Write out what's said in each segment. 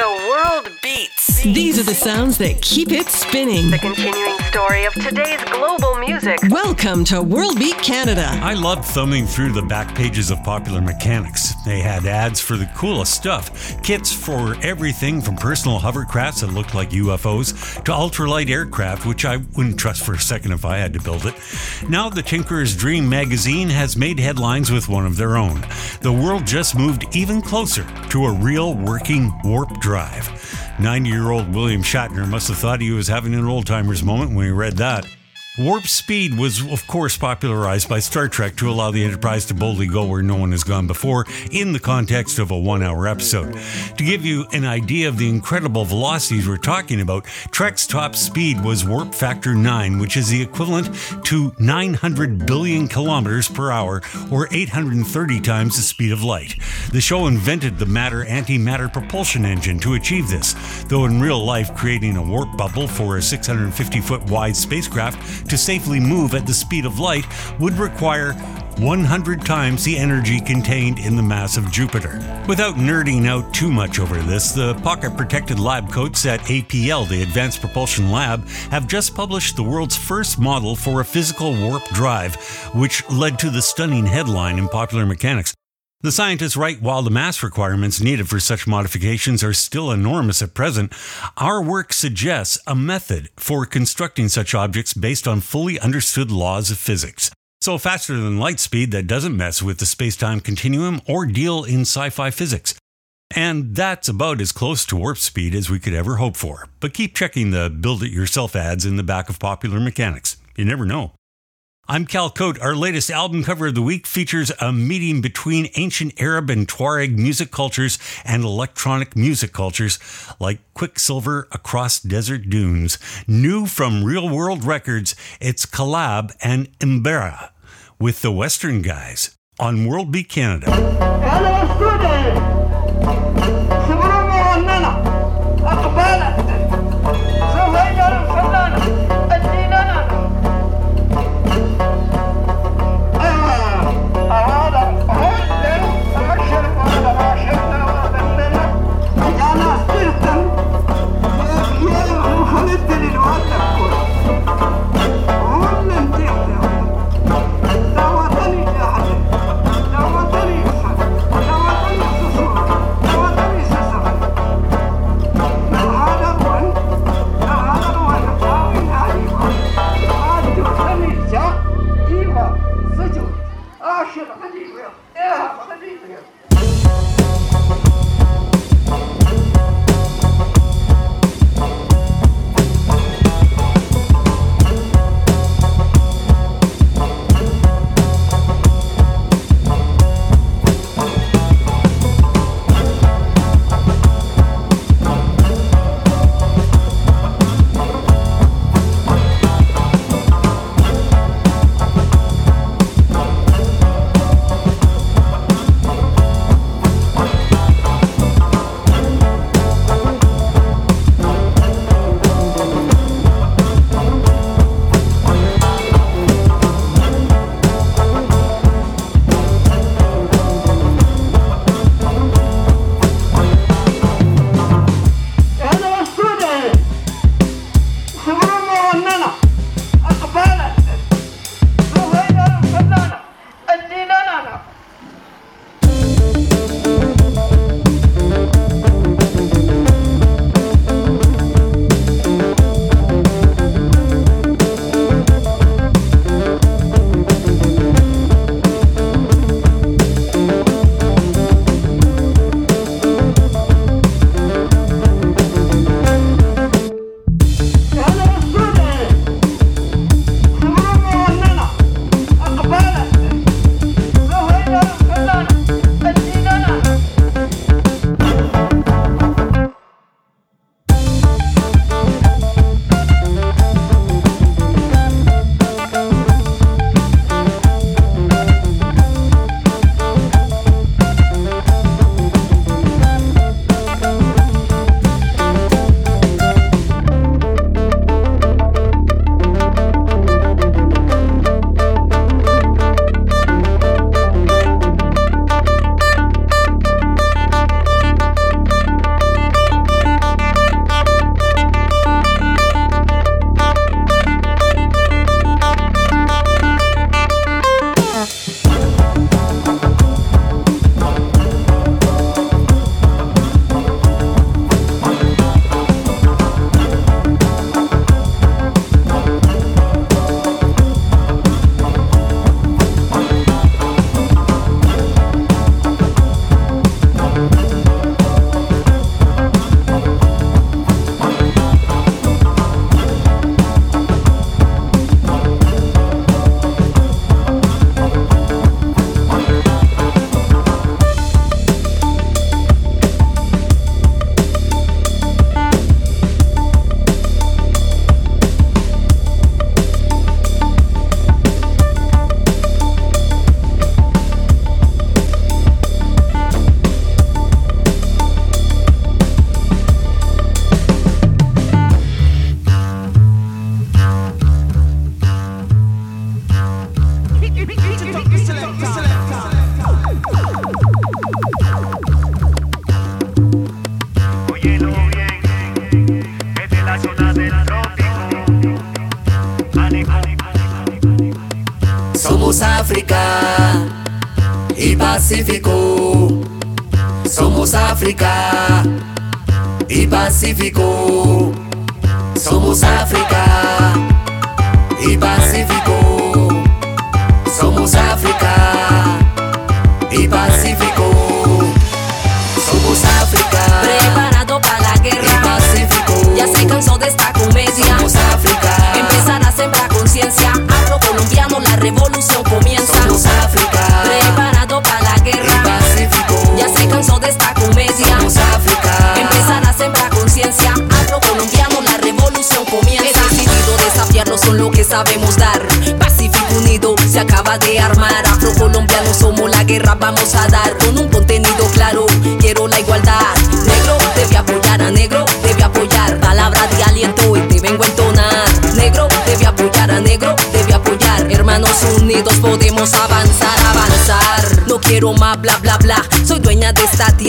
The world beats. These are the sounds that keep it spinning. The continuing story of today's global music. Welcome to World Beat Canada. I loved thumbing through the back pages of Popular Mechanics. They had ads for the coolest stuff kits for everything from personal hovercrafts that looked like UFOs to ultralight aircraft, which I wouldn't trust for a second if I had to build it. Now, the Tinkerer's Dream magazine has made headlines with one of their own. The world just moved even closer to a real working warp drive. 90 year old William Shatner must have thought he was having an old timer's moment when he read that. Warp speed was, of course, popularized by Star Trek to allow the Enterprise to boldly go where no one has gone before in the context of a one hour episode. To give you an idea of the incredible velocities we're talking about, Trek's top speed was warp factor 9, which is the equivalent to 900 billion kilometers per hour, or 830 times the speed of light. The show invented the matter antimatter propulsion engine to achieve this, though in real life, creating a warp bubble for a 650 foot wide spacecraft to safely move at the speed of light would require 100 times the energy contained in the mass of Jupiter. Without nerding out too much over this, the pocket protected lab coats at APL, the Advanced Propulsion Lab, have just published the world's first model for a physical warp drive, which led to the stunning headline in Popular Mechanics. The scientists write while the mass requirements needed for such modifications are still enormous at present, our work suggests a method for constructing such objects based on fully understood laws of physics. So faster than light speed that doesn't mess with the space-time continuum or deal in sci-fi physics. And that's about as close to warp speed as we could ever hope for. But keep checking the build it yourself ads in the back of Popular Mechanics. You never know. I'm Cal Cote. Our latest album cover of the week features a meeting between ancient Arab and Tuareg music cultures and electronic music cultures like Quicksilver Across Desert Dunes. New from Real World Records, it's Khalab and M'berra with the Western Guys on World Beat Canada.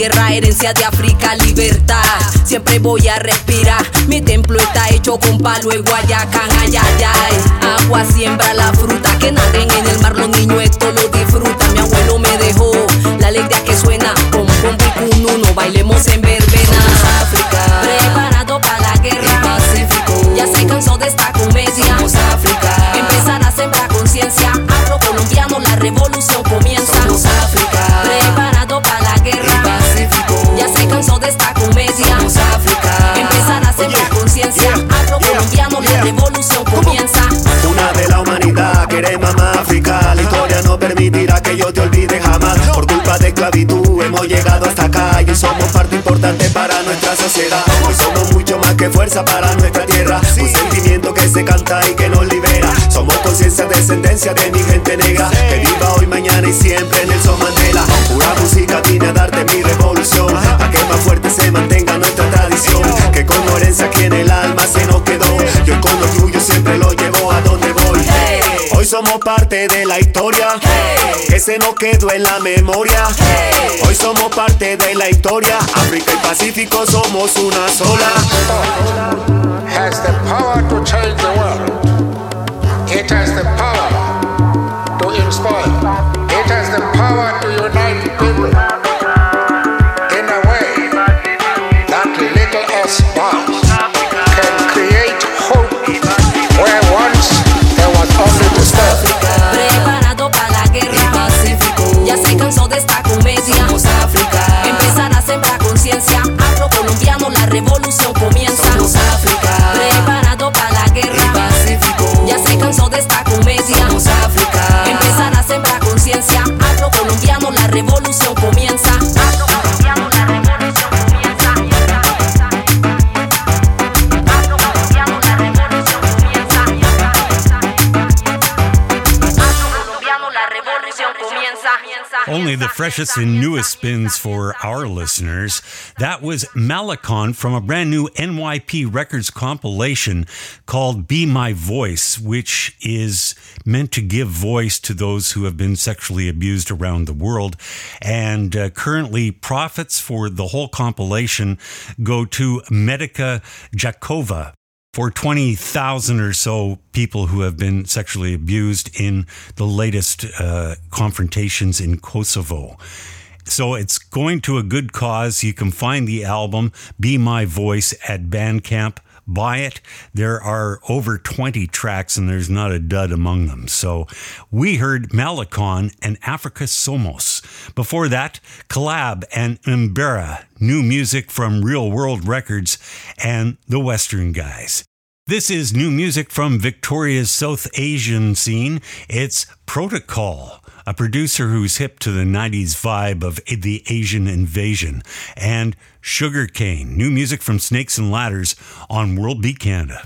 Tierra, herencia de África, libertad. Siempre voy a respirar. Mi templo está hecho con palo de guayacán, ay ay ay. Agua siembra la fruta que naden en el mar. Los niños esto lo disfrutan. Mi abuelo me dejó la alegría que suena con bombo y con uno. Bailemos en verbena. África. Preparado para la y guerra. Pacífico. Ya se cansó de esta comedia. África. Empezar a sembrar conciencia. Afro-colombiano, la revolución comienza. Cansó de esta comedia. Somos África. Empezar a sembrar Oye, conciencia. yeah, Afro-colombiano, yeah, la yeah. revolución comienza. Una de la humanidad, queremos más África. La historia no permitirá que yo te olvide jamás. Por culpa de esclavitud hemos llegado hasta acá y somos parte importante para nuestra sociedad. Hoy somos mucho más que fuerza para nuestra tierra. Un sentimiento que se canta y que nos libera. Somos conciencia, descendencia de mi gente negra. Que viva hoy, mañana y siempre Nelson Mandela. Pura Que coherencia aquí en el alma se nos quedó. Yo con lo tuyo siempre lo llevo a donde voy. Hoy somos parte de la historia que se nos quedó en la memoria. Hoy somos parte de la historia. África y Pacífico somos una sola. has the power to change the world. It has the power Então só destaca o mês e a moça freshest and newest spins for our listeners. That was Malecon from a brand new NYP Records compilation called Be My Voice, which is meant to give voice to those who have been sexually abused around the world. And uh, currently, profits for the whole compilation go to Medica Gjakova for 20,000 or so people who have been sexually abused in the latest uh, confrontations in Kosovo. So it's going to a good cause. You can find the album Be My Voice at Bandcamp. Buy it. There are over 20 tracks and there's not a dud among them. So we heard Malecon and Africa Somos. Before that, Khalab and M'berra, new music from Real World Records and the Western Guys. This is new music from Victoria's South Asian scene. It's Protokhal, a producer who's hip to the 90s vibe of the Asian invasion, and Sugarcane, new music from Snakes and Ladders on World Beat Canada.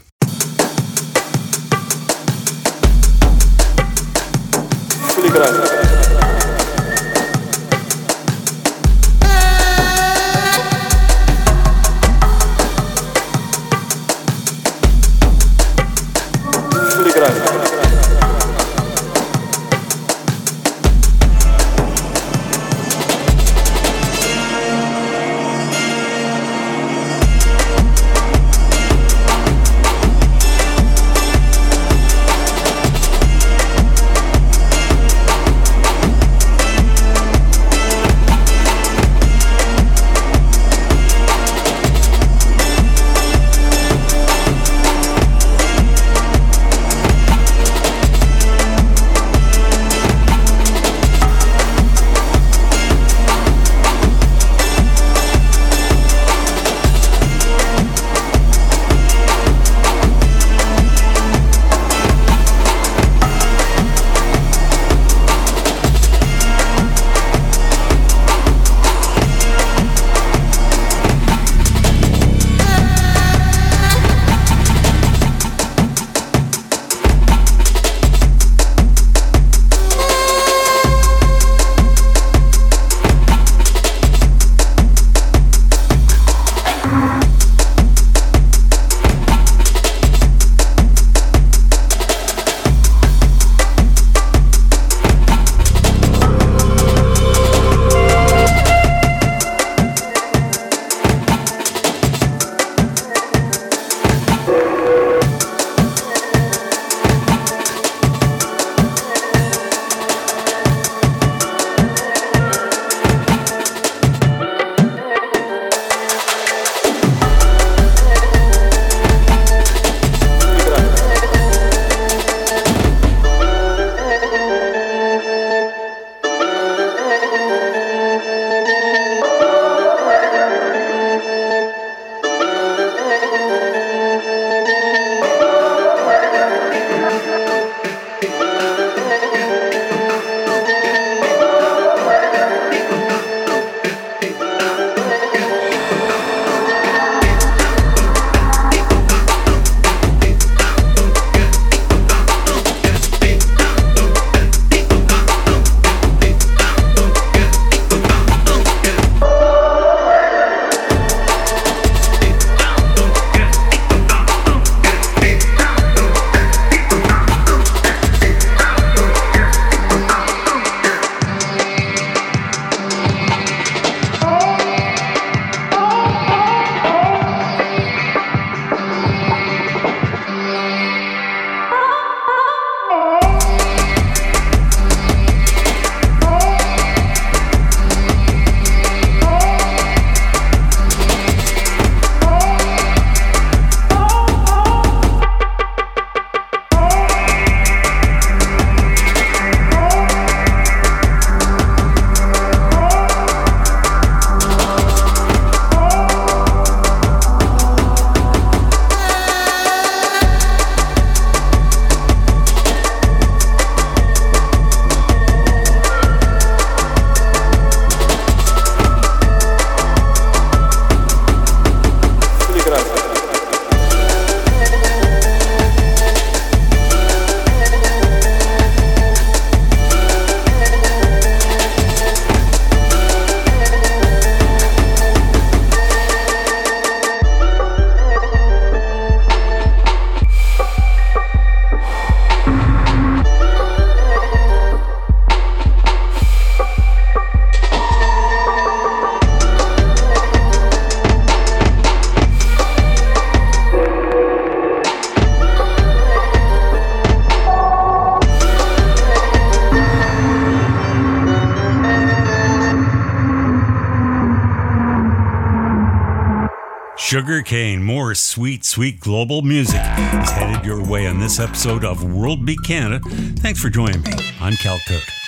Sugarcane, more sweet, sweet global music is headed your way on this episode of World Beat Canada. Thanks for joining me. I'm Cal Cote.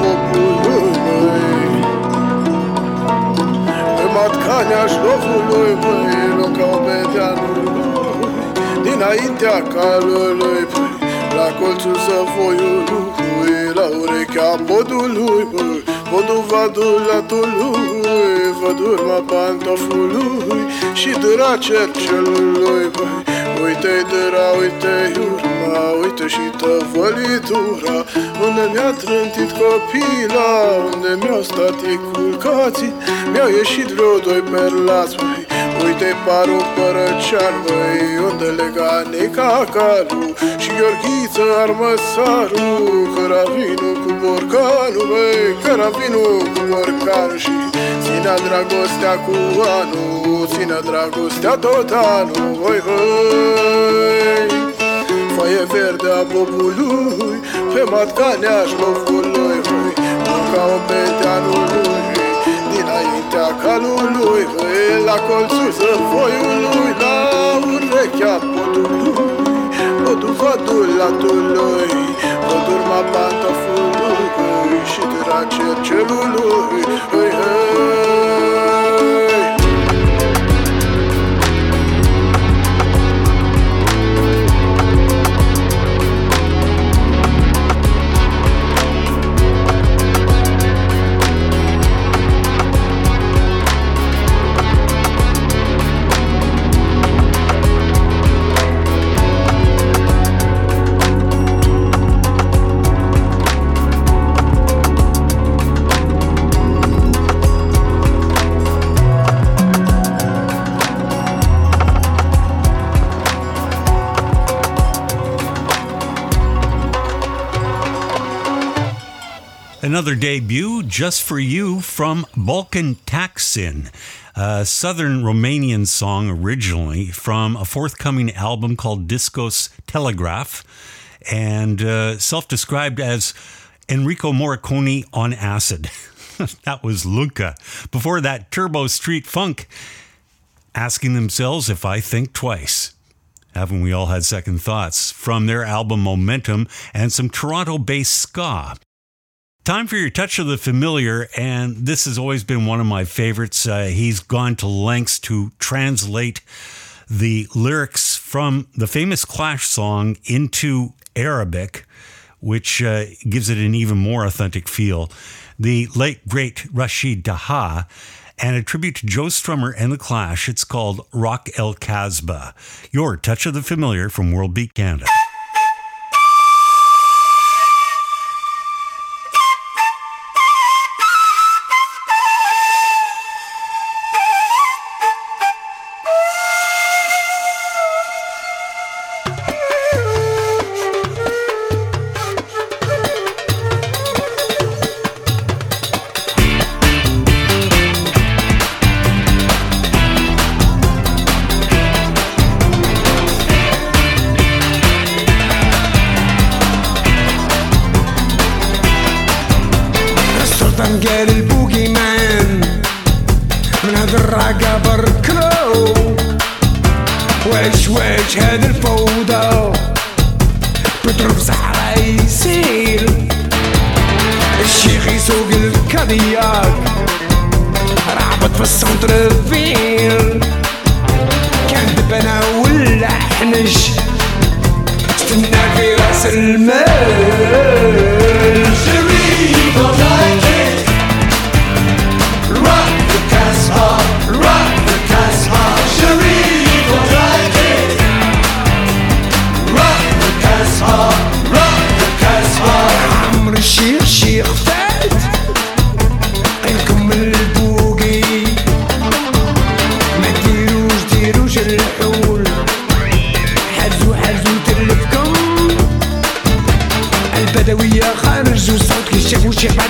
poporului Pe matcania șlofului, măi, locau pe dealul Dinaintea calului, măi, la colțul săfoiului La urechea podului, măi, podul văd urma pantofului și dura cercelului, măi Uite-i dâra, uite-i urma Uite și tăvălitura Unde mi-a trântit copila Unde mi-au stat ei culcații Mi-au ieșit vreo doi perlați măi. Uite parul părăcean, măi Unde lega Nica Calu Și Gheorghiță Armăsaru Căravinu cu borcanul, măi Căravinu cu borcanul. Și ținea dragostea cu anul Ținea dragostea tot anul, voi, voi Foaie verde a bobului Pe matcanea șlofului voi Ca o peteanului Dinaintea calului voi La colțul zăvoiului La urechea podului Podul vadulatului Pod urma pantofului Și dura cercelului Hei, hei Another debut just for you from Balkan Taksin, a southern Romanian song originally from a forthcoming album called Discos Telegraph and uh, self described as Enrico Morricone on acid. that was Lunca. Before that, Turbo Street Funk asking themselves if I think twice. Haven't we all had second thoughts? From their album Momentum and some Toronto based ska. Time for your touch of the familiar, and this has always been one of my favorites. Uh, he's gone to lengths to translate the lyrics from the famous Clash song into Arabic, which uh, gives it an even more authentic feel. The late, great Rachid Taha, and a tribute to Joe Strummer and the Clash. It's called Rock El Casbah. Your touch of the familiar from World Beat Canada. يسوق الكادياك رعبت في السنتر فيل كان دبنا ولا حنش استنى في رأس المال.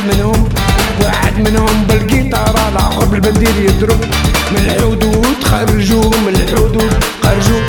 منهم واحد منهم بالقيطارة الآخر بالبندير يضرب من الحدود خرجوا من الحدود خرجوا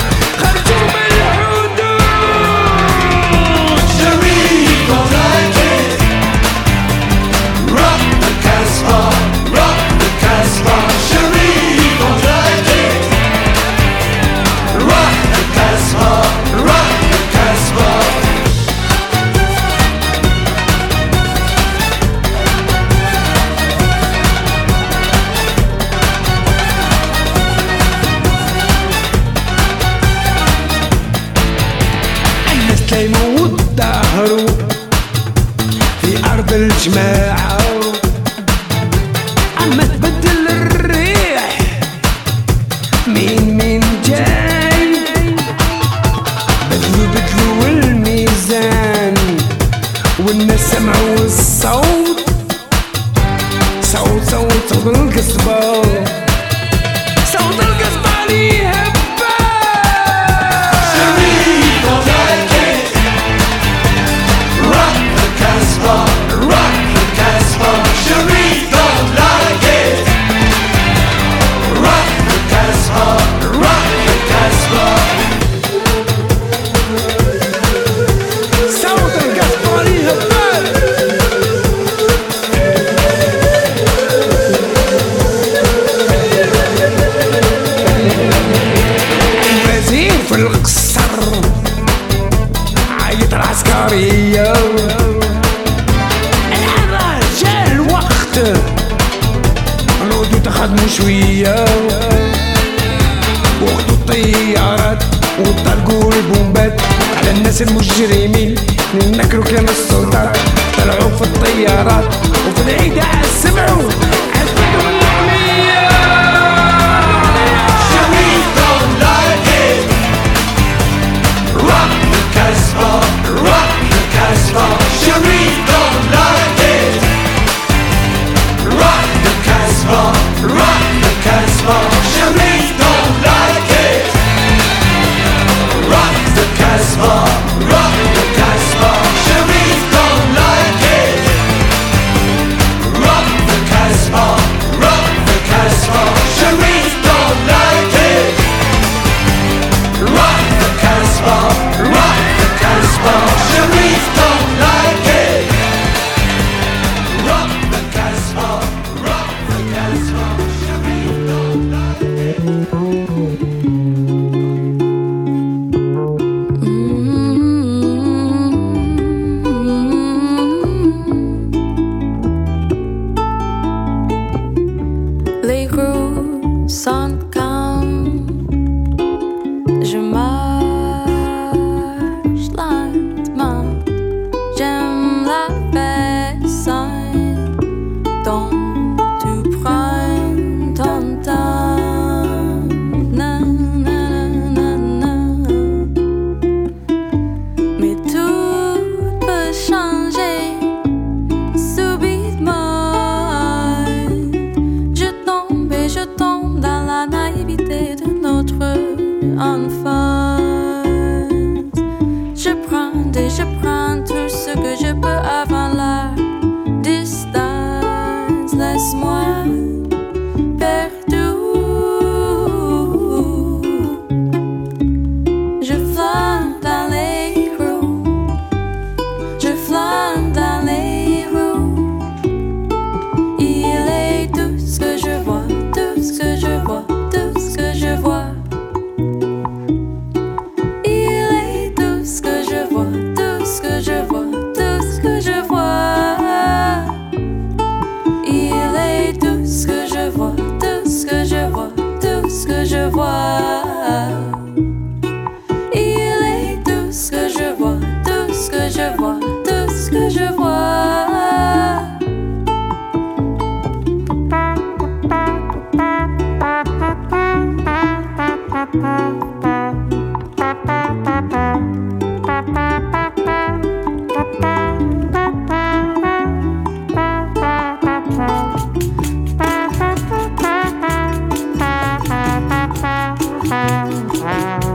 Il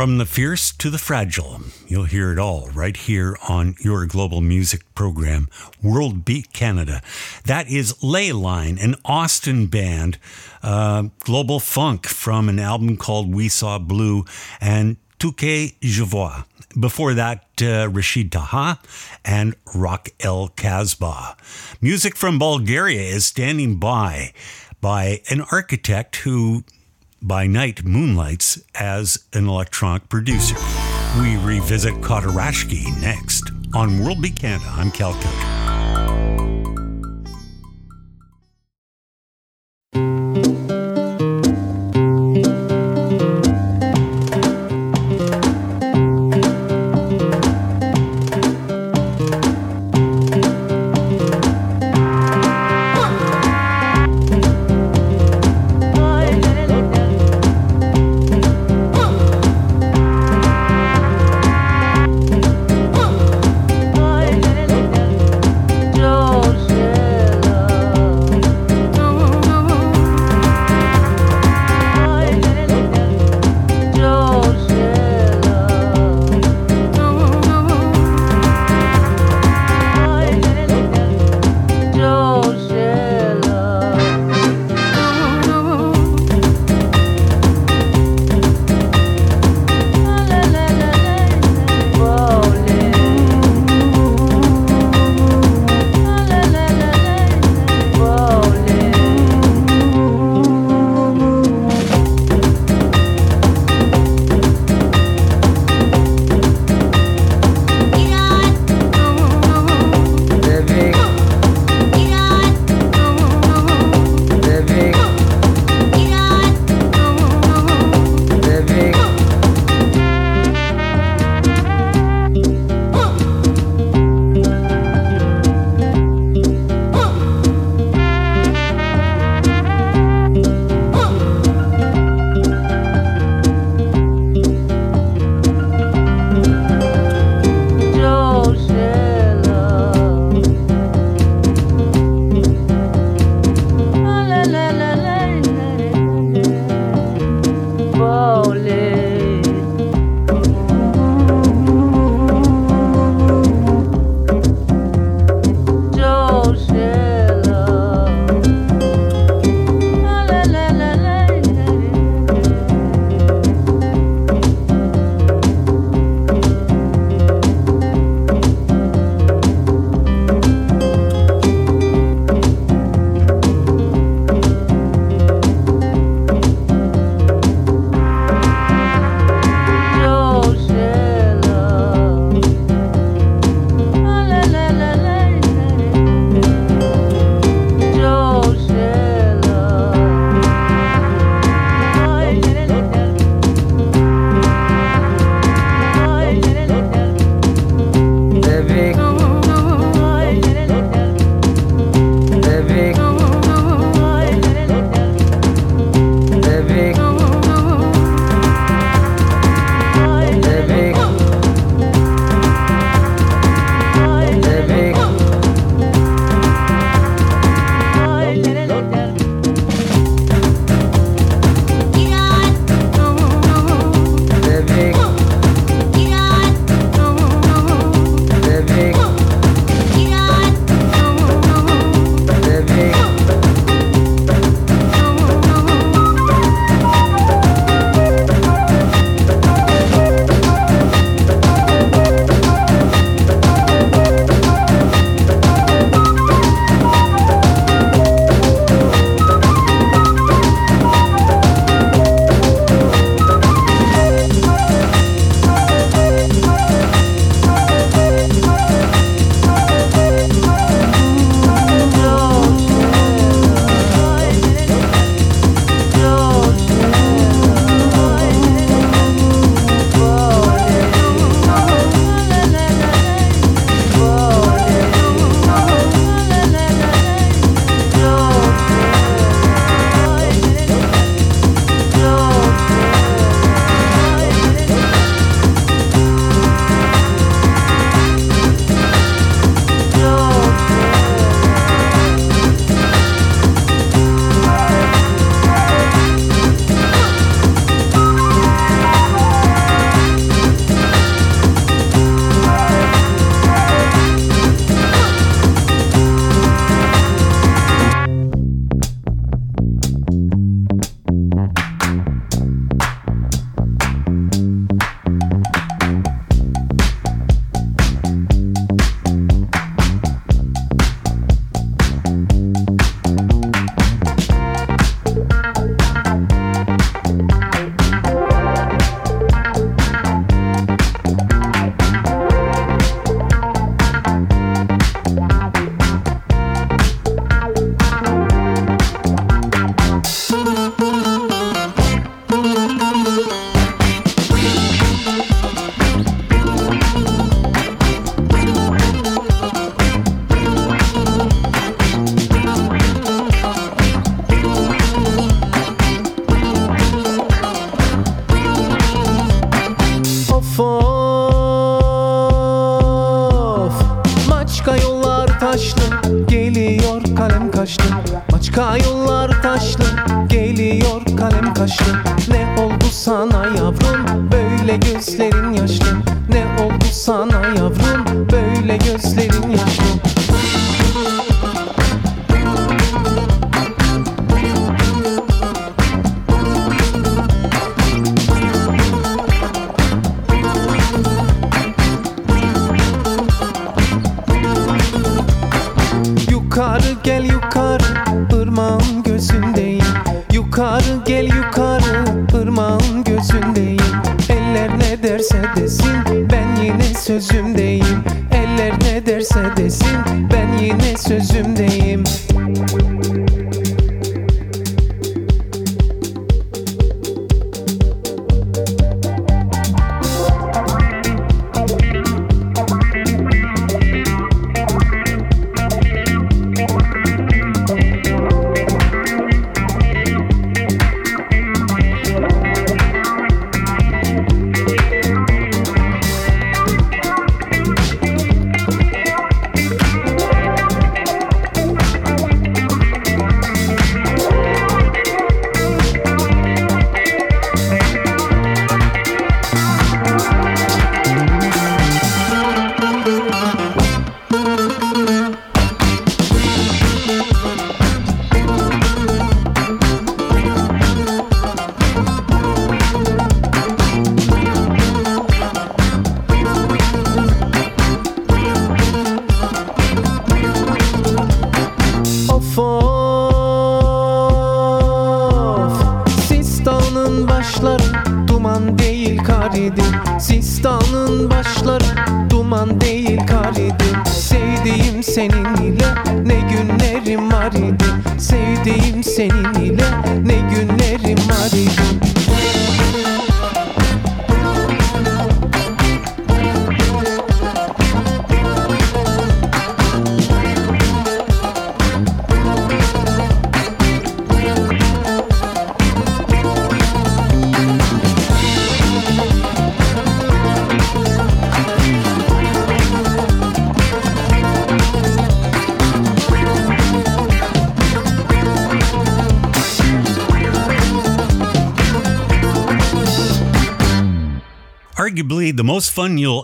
From the fierce to the fragile, you'll hear it all right here on your global music program, World Beat Canada. That is Ley Line, an Austin band, uh, global funk from an album called We Saw Blue, and Tous Que Je Vois. Before that, uh, Rachid Taha and Rock El Casbah. Music from Bulgaria is standing by by an architect who by night moonlights as an electronic producer. We revisit Kottarashky next on World Canada. I'm Cal.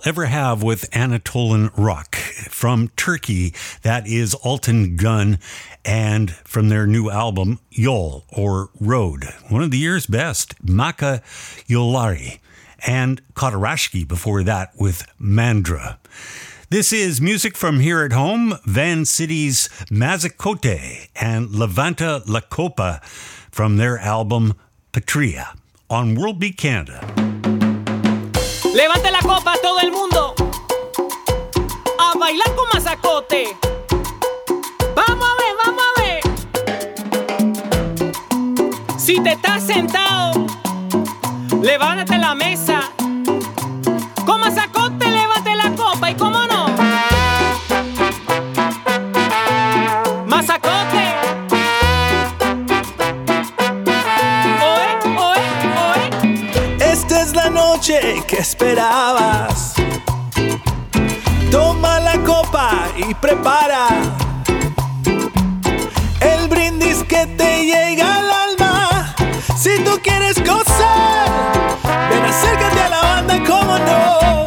Ever have with Anatolian rock. From Turkey, that is Altin Gun, and from their new album, Yol or Road. One of the year's best, Macka Yollari, and Kottarashky before that with Mandra. This is music from here at home, Van City's Mazacote and Levanta La Copa from their album Patria on World Beat Canada. Levante copa todo el mundo a bailar con mazacote. Vamos a ver, vamos a ver. Si te estás sentado, levántate la mesa. Noche que esperabas. Toma la copa y prepara el brindis que te llega al alma. Si tú quieres gozar, ven acércate a la banda, como no.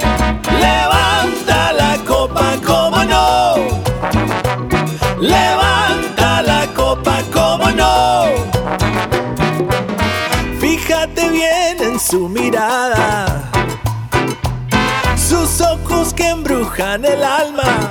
Levanta la copa, como no. Levanta la copa, como no. Fíjate bien en su mirada. mojan el alma.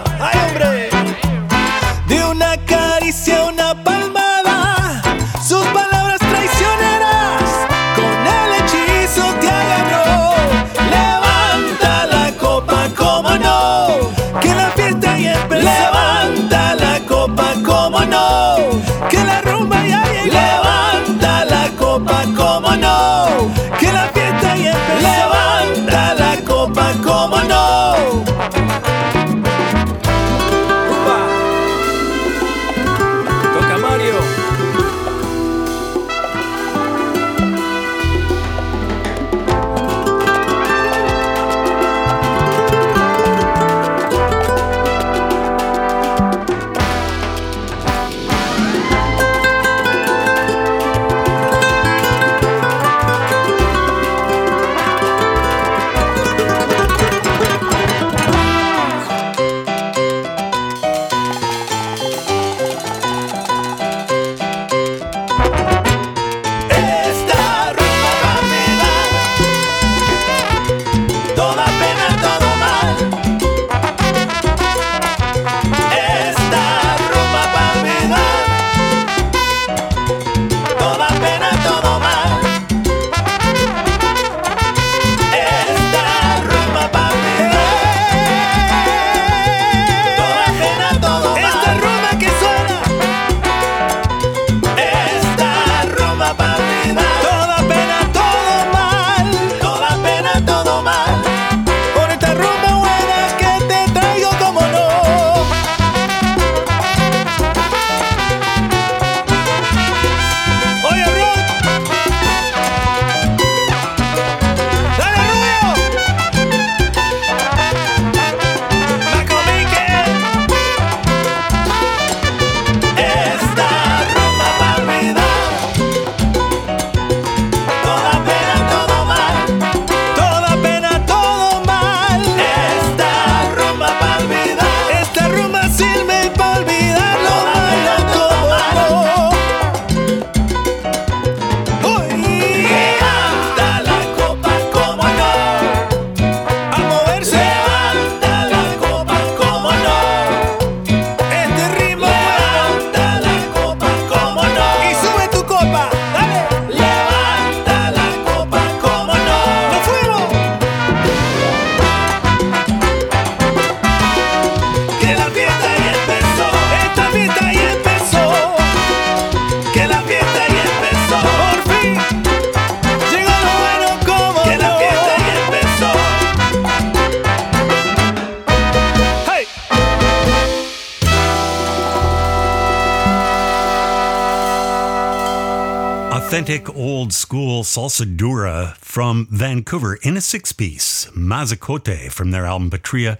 Authentic old school salsa dura from Vancouver in a six piece, Mazacote from their album Patria,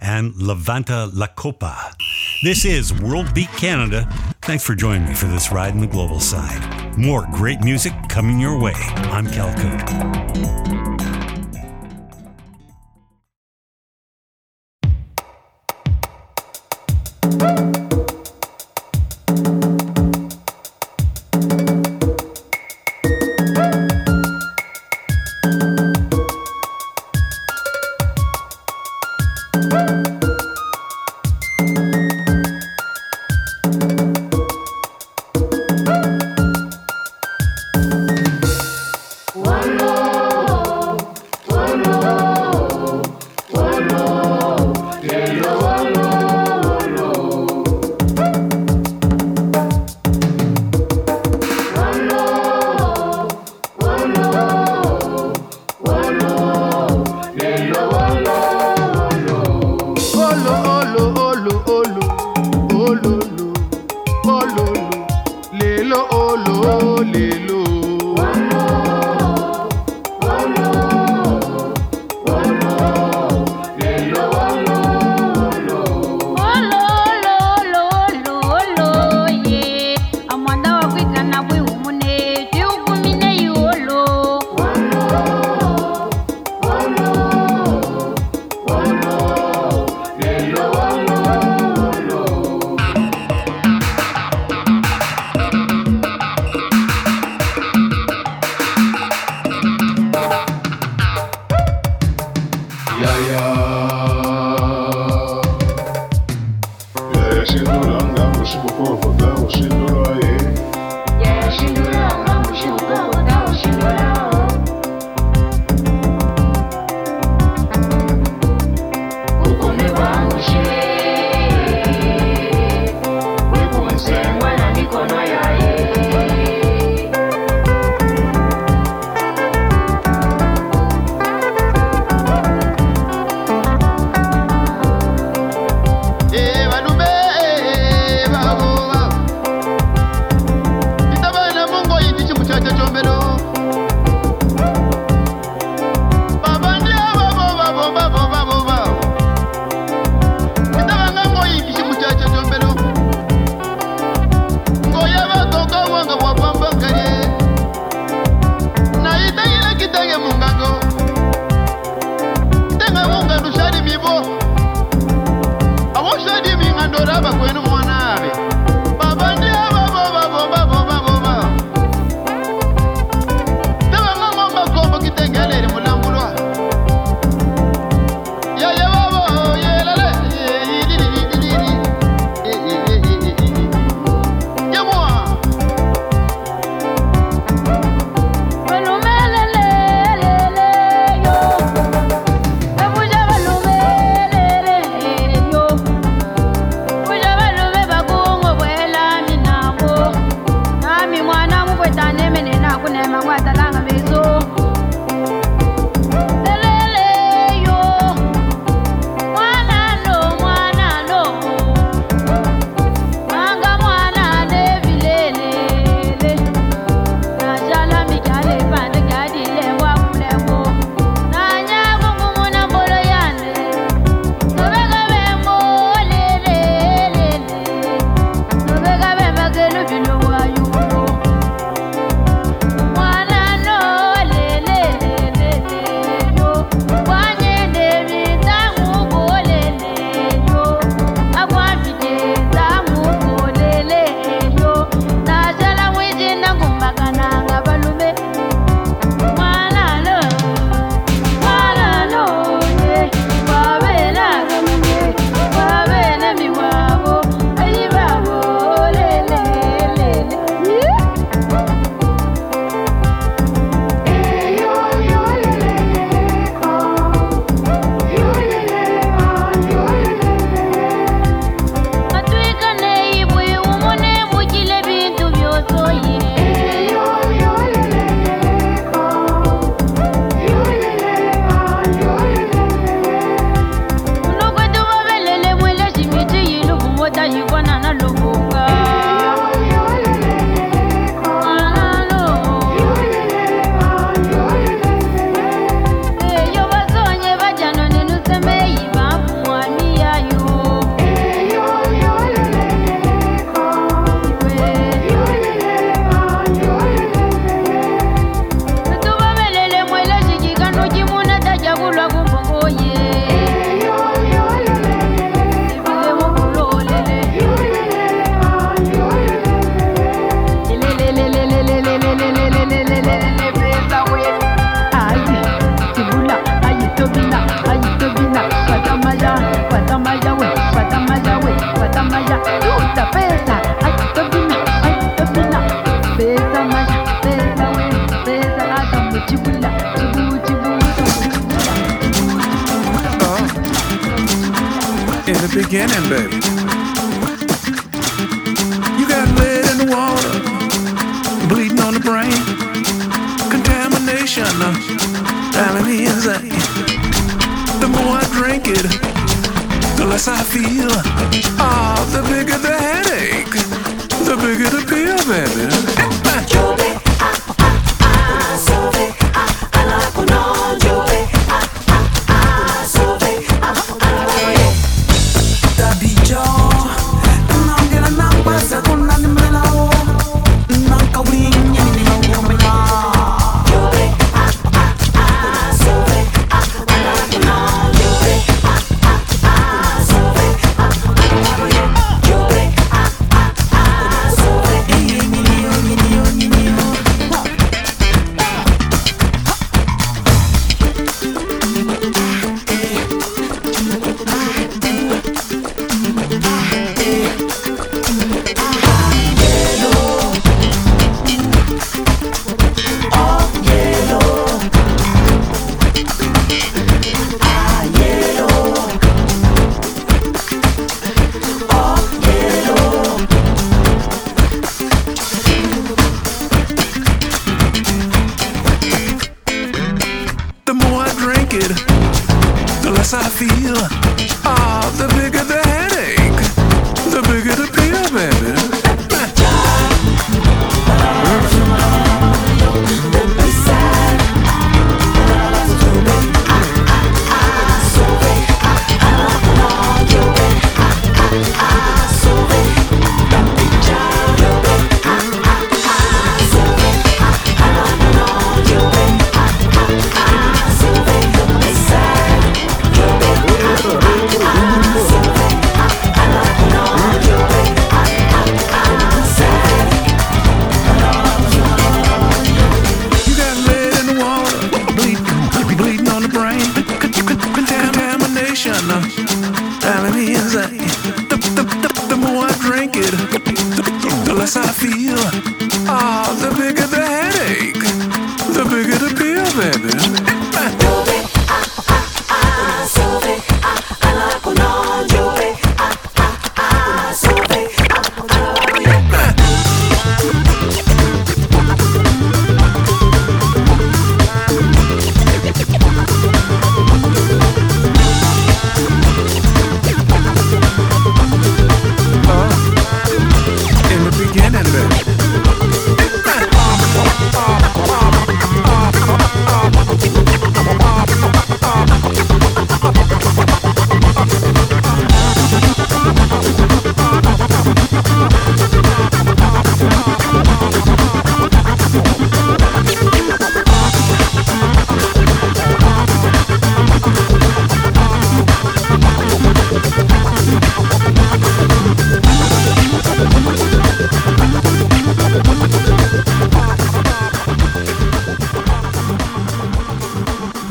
and Levanta La Copa. This is World Beat Canada. Thanks for joining me for this ride in the global side. More great music coming your way. I'm Cal Coot.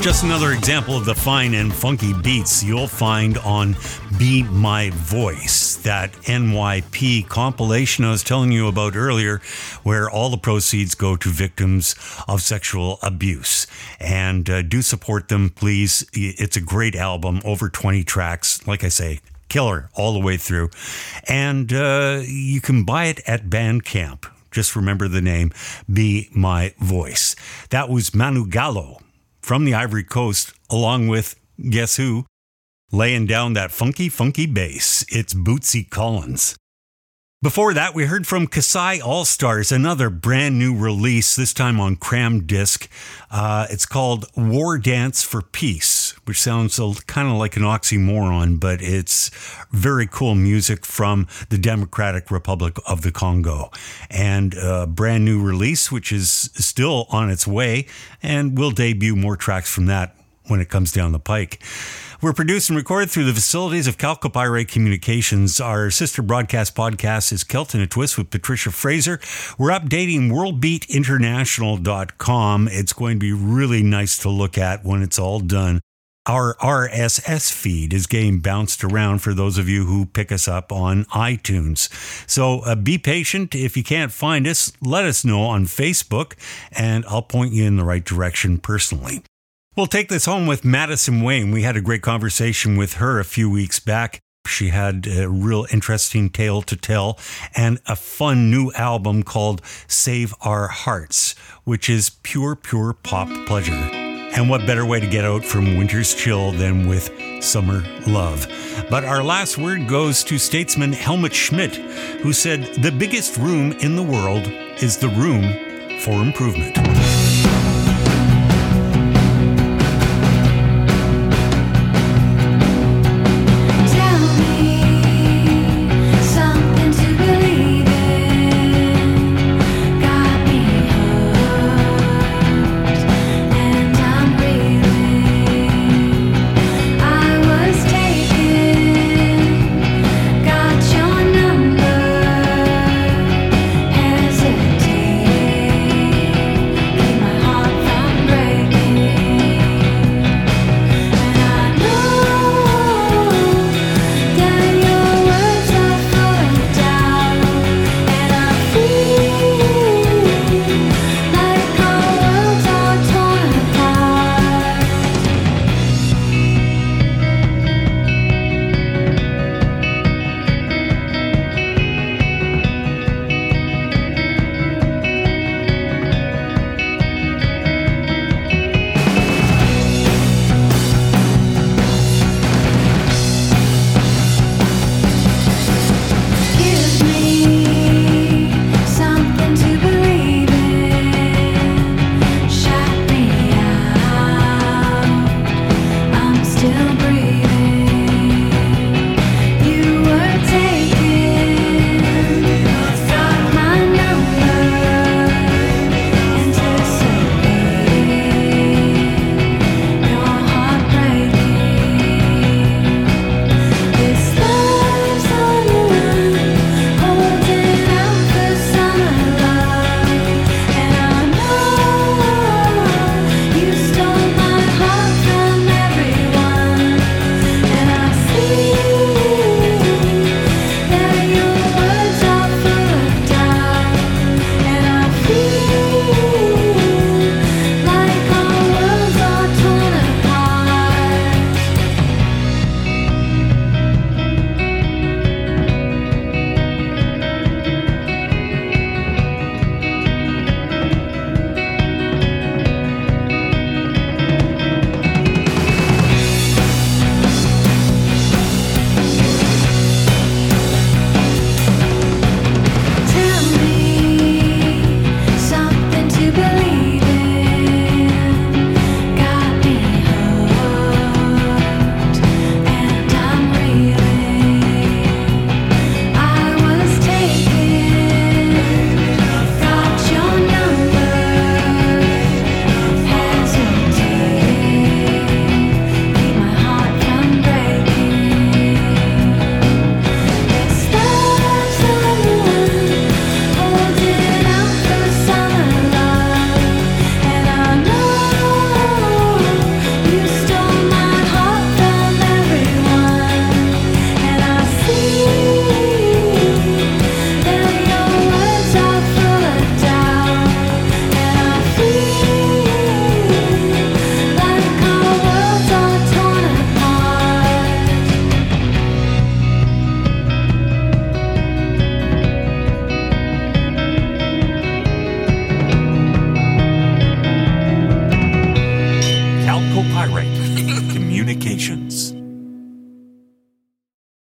Just another example of the fine and funky beats you'll find on Be My Voice, that NYP compilation I was telling you about earlier, where all the proceeds go to victims of sexual abuse. And uh, do support them, please. It's a great album, over 20 tracks. Like I say, killer all the way through. And uh, you can buy it at Bandcamp. Just remember the name, Be My Voice. That was Manou Gallo from the Ivory Coast, along with, guess who? Laying down that funky, funky bass. It's Bootsy Collins. Before that, we heard from Kasai Allstars, another brand new release, this time on Crammed Discs. Uh, it's called War Dance for Peace, which sounds kind of like an oxymoron, but it's very cool music from the Democratic Republic of the Congo. And a brand new release, which is still on its way, and we'll debut more tracks from that when it comes down the pike. We're produced and recorded through the facilities of Calcopyrite Communications. Our sister broadcast podcast is Kelton a Twist with Patricia Fraser. We're updating worldbeatinternational.com. It's going to be really nice to look at when it's all done. Our RSS feed is getting bounced around for those of you who pick us up on iTunes. So uh, be patient. If you can't find us, let us know on Facebook and I'll point you in the right direction personally. We'll take this home with Madisyn Whajne. We had a great conversation with her a few weeks back. She had a real interesting tale to tell and a fun new album called Save Our Hearts, which is pure, pure pop pleasure. And what better way to get out from winter's chill than with summer love? But our last word goes to statesman Helmut Schmidt, who said, The biggest room in the world is the room for improvement.